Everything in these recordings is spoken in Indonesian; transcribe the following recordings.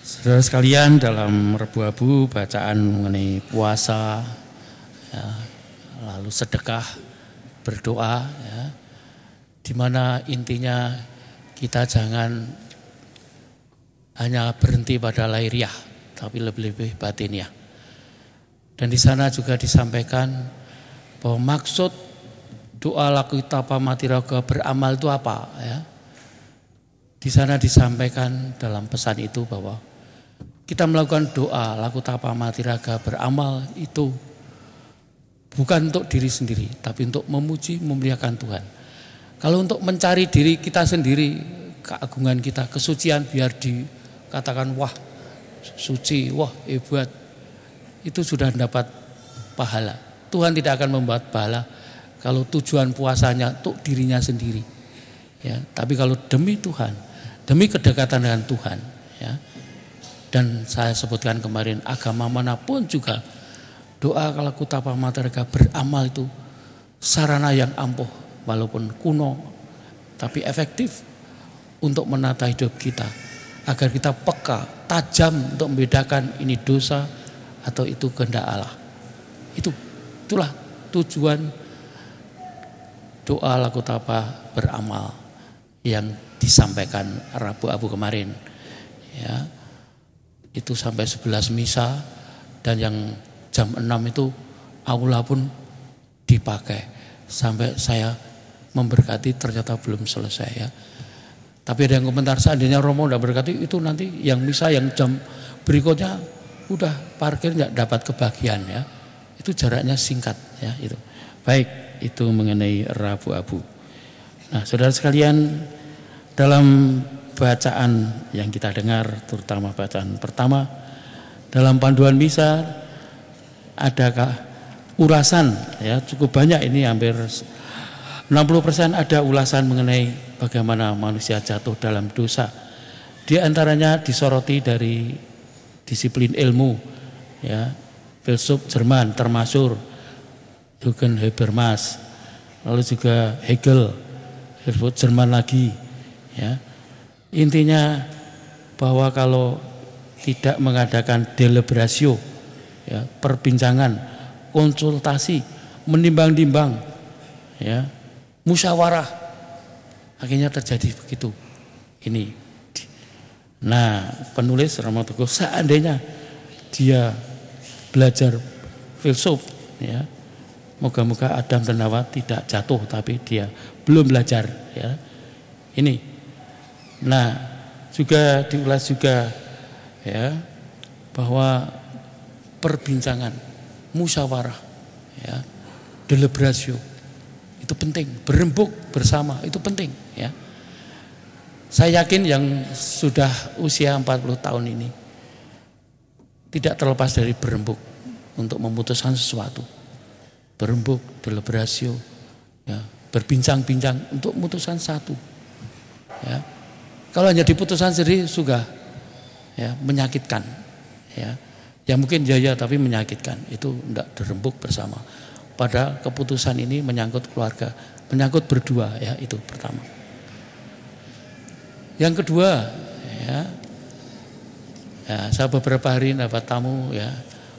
Saudara sekalian dalam rebu-abu bacaan mengenai puasa, ya, lalu sedekah, berdoa, ya, di mana intinya kita jangan hanya berhenti pada lahiriah, tapi lebih-lebih batin. Dan di sana juga disampaikan bahwa maksud doa laku tapa mati raga beramal itu apa ya. Di sana disampaikan dalam pesan itu bahwa kita melakukan doa, laku tapa mati raga beramal itu bukan untuk diri sendiri, tapi untuk memuji, memuliakan Tuhan. Kalau untuk mencari diri kita sendiri, keagungan kita, kesucian biar dikatakan wah suci, wah hebat, itu sudah dapat pahala. Tuhan tidak akan membuat pahala kalau tujuan puasanya untuk dirinya sendiri. Ya, tapi kalau demi Tuhan, demi kedekatan dengan Tuhan, ya, dan saya sebutkan kemarin agama mana pun juga doa kalau kutapa materga beramal itu sarana yang ampuh walaupun kuno tapi efektif untuk menata hidup kita agar kita peka, tajam untuk membedakan ini dosa atau itu kehendak Allah. Itu itulah tujuan doa laku tapa beramal yang disampaikan Rabu Abu kemarin. Ya itu sampai 11 misa dan yang jam 6 itu aula pun dipakai sampai saya memberkati ternyata belum selesai ya. Tapi ada yang komentar seandainya Romo udah berkati itu nanti yang misa yang jam berikutnya udah parkir nggak dapat kebagian ya. Itu jaraknya singkat ya itu. Baik itu mengenai Rabu Abu. Nah saudara sekalian dalam bacaan yang kita dengar terutama bacaan pertama dalam panduan misa adakah urasan ya cukup banyak ini hampir 60% ada ulasan mengenai bagaimana manusia jatuh dalam dosa. Di antaranya disoroti dari disiplin ilmu ya, filsuf Jerman termasuk Jürgen Habermas, lalu juga Hegel, filsuf Jerman lagi ya Intinya bahwa kalau tidak mengadakan deliberasio, ya, perbincangan, konsultasi, menimbang-nimbang, ya, musyawarah, akhirnya terjadi begitu. Ini. Nah, penulis Rama seandainya dia belajar filsuf, ya, moga-moga Adam dan Hawa tidak jatuh, tapi dia belum belajar, ya. Ini Nah, juga diulas juga ya bahwa perbincangan, musyawarah, ya, deliberasio itu penting, berembuk bersama itu penting ya. Saya yakin yang sudah usia 40 tahun ini tidak terlepas dari berembuk untuk memutuskan sesuatu. Berembuk, deliberasio, ya, berbincang-bincang untuk memutuskan satu. Ya, kalau hanya diputuskan sendiri sudah ya menyakitkan ya. Ya mungkin jaya tapi menyakitkan. Itu tidak dirembuk bersama. Padahal keputusan ini menyangkut keluarga, menyangkut berdua ya itu pertama. Yang kedua ya, ya saya beberapa hari dapat tamu ya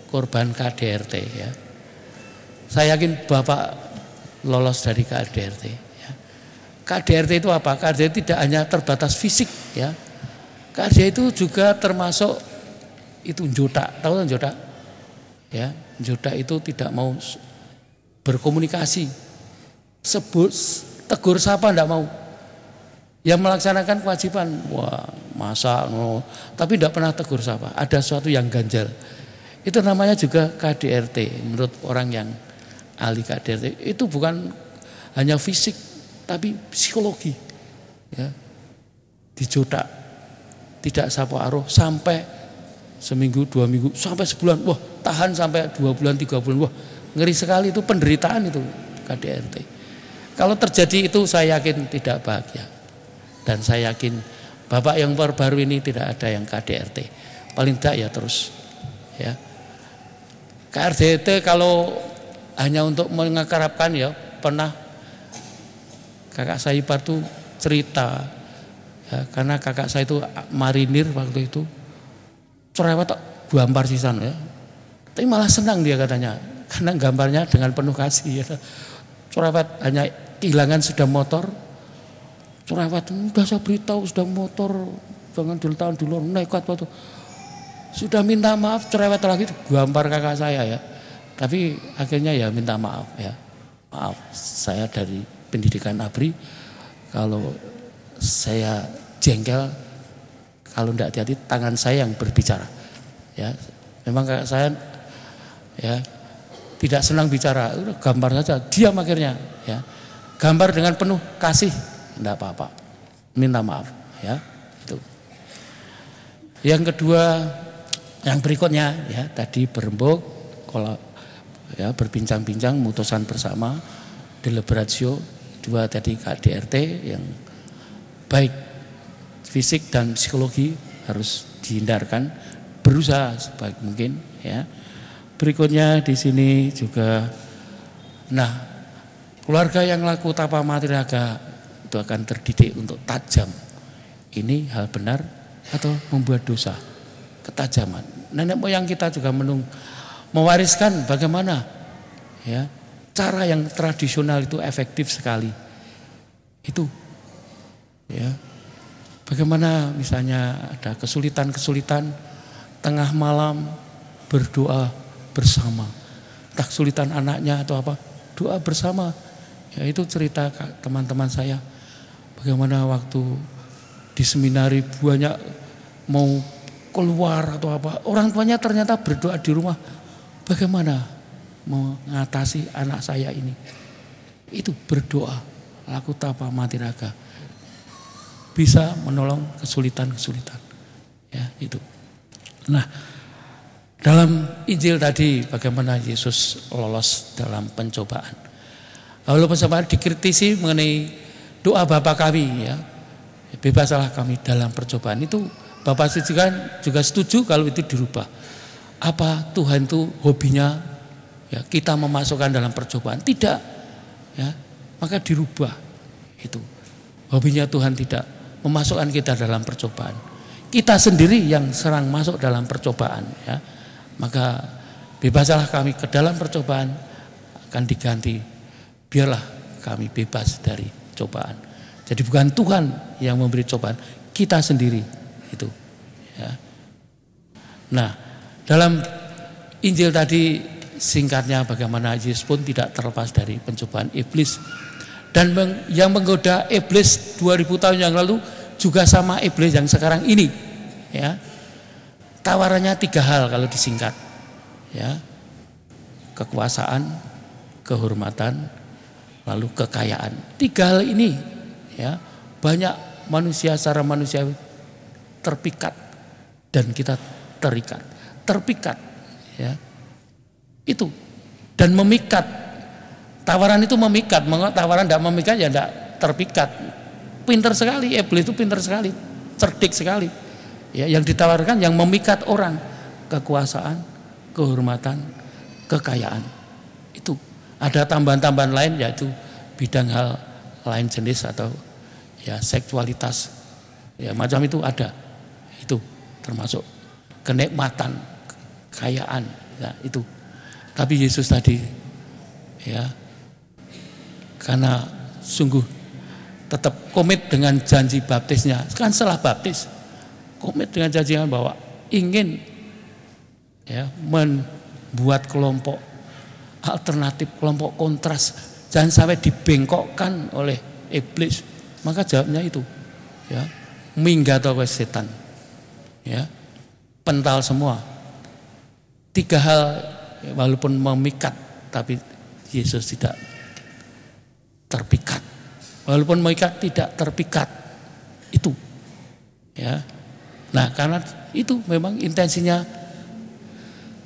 korban KDRT ya. Saya yakin Bapak lolos dari KDRT. KDRT itu apa? KDRT tidak hanya terbatas fisik ya. KDRT itu juga termasuk itu jota, tahu kan jota? Ya, jota itu tidak mau berkomunikasi. Sebut tegur siapa tidak mau. Yang melaksanakan kewajiban, wah masa no, tapi tidak pernah tegur siapa. Ada sesuatu yang ganjal. Itu namanya juga KDRT menurut orang yang ahli KDRT. Itu bukan hanya fisik, tapi psikologi ya. Dijodak tidak sapa aruh sampai seminggu dua minggu sampai sebulan. Wah tahan sampai dua bulan tiga bulan. Wah ngeri sekali itu penderitaan itu KDRT kalau terjadi itu saya yakin tidak bahagia. Dan saya yakin bapak yang baru-baru ini tidak ada yang KDRT paling tidak ya terus ya. KDRT kalau hanya untuk mengakarapkan ya pernah kakak saya ipar tuh cerita ya, karena kakak saya itu marinir waktu itu cerewet tak gampar sisan ya. Tapi malah senang dia katanya karena gambarnya dengan penuh kasih ya. Cerewet hanya kehilangan sudah motor. Cerewet udah saya beritahu sudah motor jangan dulu tahun dulu nekat waktu sudah minta maaf cerewet lagi gampar kakak saya ya. Tapi akhirnya ya minta maaf ya. Maaf saya dari pendidikan ABRI kalau saya jengkel kalau tidak hati-hati tangan saya yang berbicara. Ya memang kayak saya ya tidak senang bicara. Gambar saja diam akhirnya ya. Gambar dengan penuh kasih tidak apa-apa. Minta maaf ya itu. Yang kedua yang berikutnya ya tadi berembuk kalau ya berbincang-bincang mutusan bersama deliberatio dua tadi KDRT yang baik fisik dan psikologi harus dihindarkan. Berusaha sebaik mungkin ya. Berikutnya di sini juga nah keluarga yang laku tapa matiraga itu akan terdidik untuk tajam. Ini hal benar atau membuat dosa? Ketajaman. Nenek moyang kita juga menung mewariskan bagaimana ya cara yang tradisional itu efektif sekali. Itu ya. Bagaimana misalnya ada kesulitan-kesulitan tengah malam berdoa bersama. Tak kesulitan anaknya atau apa, doa bersama. Ya itu cerita teman-teman saya. Bagaimana waktu di seminari banyak mau keluar atau apa, orang tuanya ternyata berdoa di rumah. Bagaimana mengatasi anak saya ini. Itu berdoa, laku tapa mati raga. Bisa menolong kesulitan-kesulitan. Ya, itu. Nah, dalam Injil tadi bagaimana Yesus lolos dalam pencobaan. Lalu pencobaan dikritisi mengenai doa Bapa kami ya. Bebaslah kami dalam percobaan itu Bapak juga juga setuju kalau itu dirubah. Apa Tuhan itu hobinya ya kita memasukkan dalam percobaan. Tidak. Ya maka dirubah. Itu. Hobinya Tuhan tidak. Memasukkan kita dalam percobaan. Kita sendiri yang serang masuk dalam percobaan ya. Maka bebaslah kami ke dalam percobaan akan diganti. Biarlah kami bebas dari cobaan. Jadi bukan Tuhan yang memberi cobaan kita sendiri. Itu. Ya. Nah dalam Injil tadi singkatnya bagaimana Yesus pun tidak terlepas dari pencobaan iblis. Dan yang menggoda iblis 2000 tahun yang lalu juga sama iblis yang sekarang ini. Ya. Tawarannya tiga hal kalau disingkat. Ya. Kekuasaan, kehormatan, lalu kekayaan. Tiga hal ini ya, banyak manusia secara manusia terpikat dan kita terikat. Terpikat ya itu dan memikat. Tawaran itu memikat, tawaran tidak memikat ya tidak terpikat. Pinter sekali, iblis itu pinter sekali, cerdik sekali. Ya, yang ditawarkan yang memikat orang, kekuasaan, kehormatan, kekayaan. Itu ada tambahan-tambahan lain yaitu bidang hal lain jenis atau ya seksualitas. Ya macam itu ada. Itu termasuk kenikmatan, kekayaan, ya, itu tapi Yesus tadi ya karena sungguh tetap komit dengan janji baptisnya. Kan setelah baptis komit dengan janji bahwa ingin ya membuat kelompok alternatif, kelompok kontras jangan sampai dibengkokkan oleh iblis. Maka jawabnya itu ya minggat atau setan. Ya. Pental semua. Tiga hal walaupun memikat tapi Yesus tidak terpikat. Walaupun memikat tidak terpikat. Itu. Ya. Nah, karena itu memang intensinya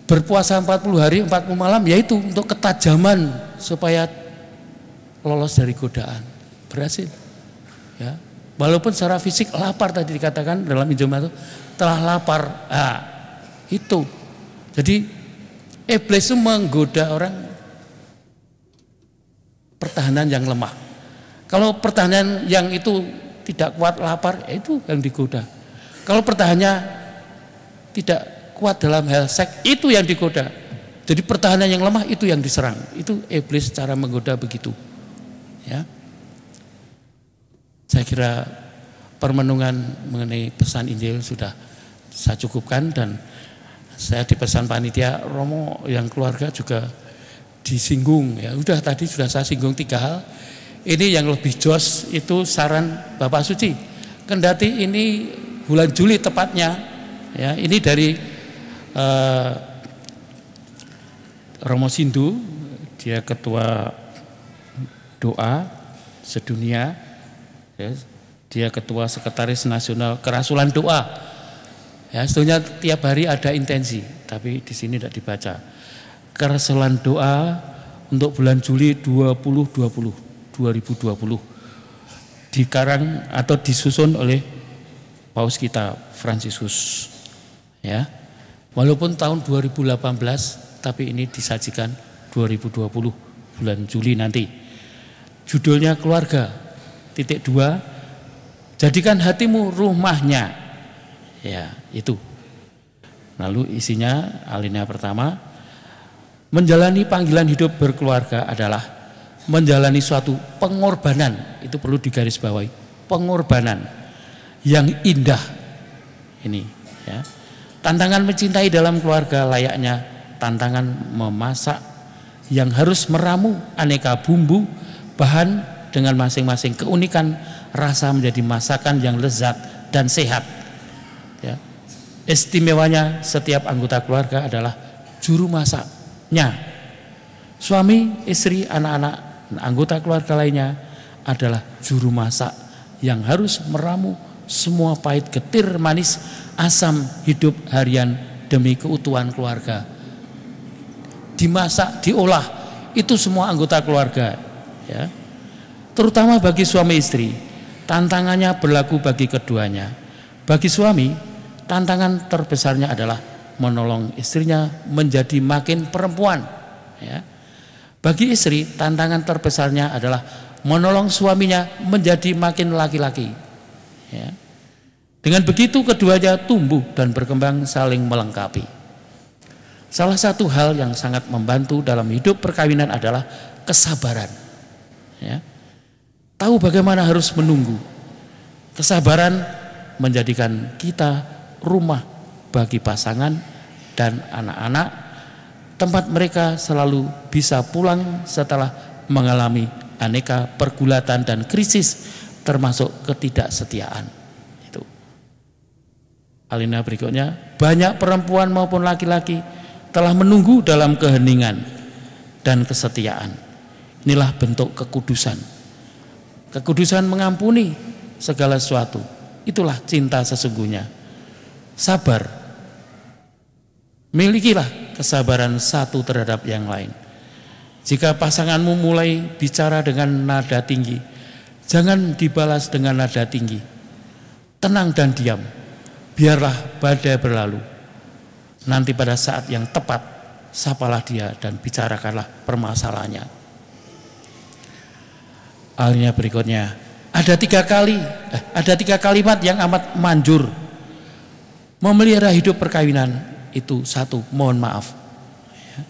berpuasa 40 hari 40 malam yaitu untuk ketajaman supaya lolos dari godaan. Berhasil. Ya. Walaupun secara fisik lapar tadi dikatakan dalam Injil itu telah lapar. Nah, itu. Jadi Iblis itu menggoda orang pertahanan yang lemah. Kalau pertahanan yang itu tidak kuat lapar, ya itu yang digoda. Kalau pertahanannya tidak kuat dalam hal seks, itu yang digoda. Jadi pertahanan yang lemah itu yang diserang. Itu iblis cara menggoda begitu. Ya. Saya kira permenungan mengenai pesan Injil sudah saya cukupkan dan saya dipesan panitia Romo yang keluarga juga disinggung ya. Udah tadi sudah saya singgung tiga hal. Ini yang lebih jos itu saran Bapak Suci. Kendati ini bulan Juli tepatnya ya. Ini dari uh, Romo Sindu dia ketua doa sedunia ya, dia ketua sekretaris nasional kerasulan doa ya sebetulnya tiap hari ada intensi tapi di sini tidak dibaca kerasulan doa untuk bulan Juli 2020 2020 dikarang atau disusun oleh paus kita Fransiskus ya walaupun tahun 2018 tapi ini disajikan 2020 bulan Juli nanti Judulnya keluarga. Titik dua, jadikan hatimu rumahnya. Ya, itu. Lalu isinya alinea pertama, menjalani panggilan hidup berkeluarga adalah menjalani suatu pengorbanan. Itu perlu digarisbawahi. Pengorbanan yang indah. Ini ya. Tantangan mencintai dalam keluarga layaknya tantangan memasak yang harus meramu aneka bumbu bahan dengan masing-masing keunikan rasa menjadi masakan yang lezat dan sehat. Ya. Istimewanya setiap anggota keluarga adalah juru masaknya. Suami, istri, anak-anak, anggota keluarga lainnya adalah juru masak yang harus meramu semua pahit getir manis asam hidup harian demi keutuhan keluarga. Dimasak, diolah, itu semua anggota keluarga ya. Terutama bagi suami istri, tantangannya berlaku bagi keduanya. Bagi suami, tantangan terbesarnya adalah menolong istrinya menjadi makin perempuan, ya. Bagi istri, tantangan terbesarnya adalah menolong suaminya menjadi makin laki-laki. Ya. Dengan begitu keduanya tumbuh dan berkembang saling melengkapi. Salah satu hal yang sangat membantu dalam hidup perkawinan adalah kesabaran ya. Tahu bagaimana harus menunggu. Kesabaran menjadikan kita rumah bagi pasangan dan anak-anak tempat mereka selalu bisa pulang setelah mengalami aneka pergulatan dan krisis termasuk ketidaksetiaan itu alinea berikutnya banyak perempuan maupun laki-laki telah menunggu dalam keheningan dan kesetiaan Inilah bentuk kekudusan. Kekudusan mengampuni segala sesuatu. Itulah cinta sesungguhnya. Sabar. Milikilah kesabaran satu terhadap yang lain. Jika pasanganmu mulai bicara dengan nada tinggi, jangan dibalas dengan nada tinggi. Tenang dan diam. Biarlah badai berlalu. Nanti pada saat yang tepat, sapalah dia dan bicarakanlah permasalahannya alinea berikutnya. Ada tiga kali, eh, ada tiga kalimat yang amat manjur. Memelihara hidup perkawinan itu satu, mohon maaf. Ya,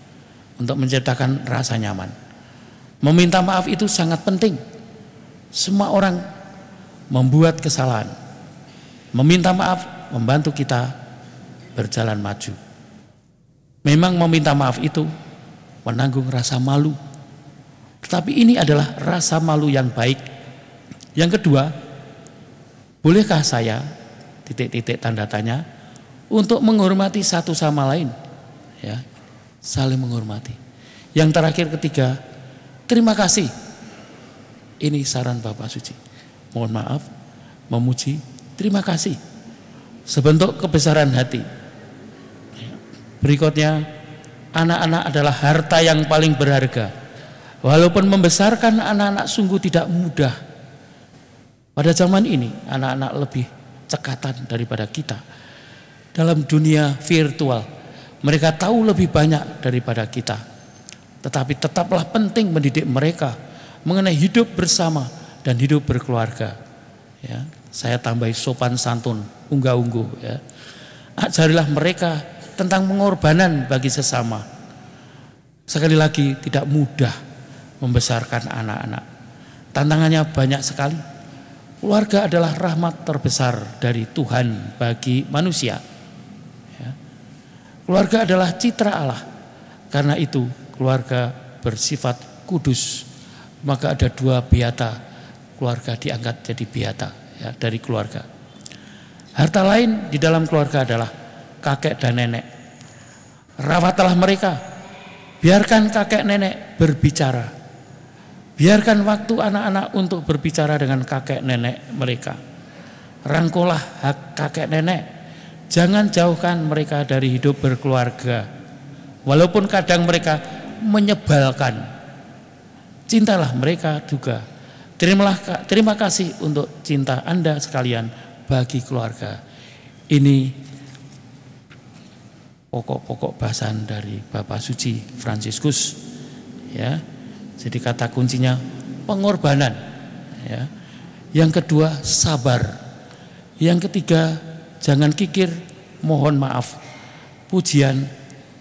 untuk menciptakan rasa nyaman. Meminta maaf itu sangat penting. Semua orang membuat kesalahan. Meminta maaf membantu kita berjalan maju. Memang meminta maaf itu menanggung rasa malu tetapi ini adalah rasa malu yang baik. Yang kedua, bolehkah saya titik-titik tanda tanya untuk menghormati satu sama lain? Ya, saling menghormati. Yang terakhir ketiga, terima kasih. Ini saran Bapak Suci. Mohon maaf, memuji, terima kasih. Sebentuk kebesaran hati. Berikutnya, anak-anak adalah harta yang paling berharga Walaupun membesarkan anak-anak sungguh tidak mudah. Pada zaman ini anak-anak lebih cekatan daripada kita. Dalam dunia virtual mereka tahu lebih banyak daripada kita. Tetapi tetaplah penting mendidik mereka mengenai hidup bersama dan hidup berkeluarga. Ya, saya tambahi sopan santun, unggah-ungguh ya. Ajarilah mereka tentang pengorbanan bagi sesama. Sekali lagi tidak mudah membesarkan anak-anak. Tantangannya banyak sekali. Keluarga adalah rahmat terbesar dari Tuhan bagi manusia. Keluarga adalah citra Allah. Karena itu keluarga bersifat kudus. Maka ada dua biata keluarga diangkat jadi biata ya, dari keluarga. Harta lain di dalam keluarga adalah kakek dan nenek. Rawatlah mereka. Biarkan kakek nenek berbicara. Biarkan waktu anak-anak untuk berbicara dengan kakek nenek mereka. Rangkulah hak kakek nenek. Jangan jauhkan mereka dari hidup berkeluarga. Walaupun kadang mereka menyebalkan. Cintalah mereka juga Terimalah, terima kasih untuk cinta Anda sekalian bagi keluarga. Ini pokok-pokok bahasan dari Bapak Suci Fransiskus. Ya. Jadi kata kuncinya pengorbanan. Ya. Yang kedua sabar. Yang ketiga jangan kikir, mohon maaf, pujian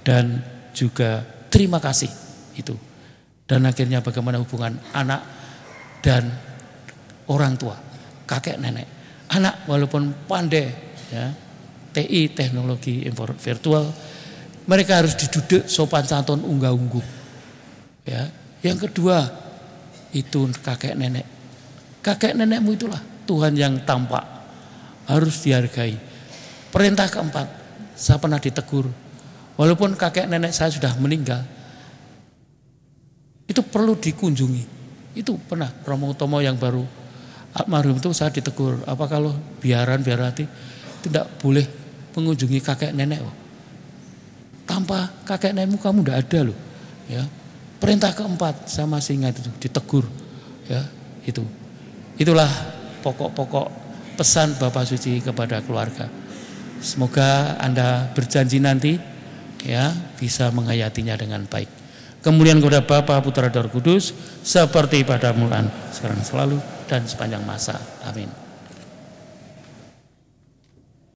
dan juga terima kasih itu. Dan akhirnya bagaimana hubungan anak dan orang tua, kakek nenek. Anak walaupun pandai ya, TI teknologi virtual, mereka harus diduduk sopan santun unggah ungguh. Ya. Yang kedua itu kakek nenek. Kakek nenekmu itulah Tuhan yang tampak harus dihargai. Perintah keempat, saya pernah ditegur. Walaupun kakek nenek saya sudah meninggal, itu perlu dikunjungi. Itu pernah Romo Utomo yang baru almarhum itu saya ditegur, apa kalau biaran biar hati tidak boleh mengunjungi kakek nenek oh. Tanpa kakek nenekmu kamu tidak ada loh. Ya. Perintah keempat saya masih ingat itu ditegur. Ya, itu. Itulah pokok-pokok pesan Bapak Suci kepada keluarga. Semoga Anda berjanji nanti ya bisa menghayatinya dengan baik. Kemudian kepada Bapa Putra dan Kudus seperti pada mulaan sekarang selalu dan sepanjang masa. Amin.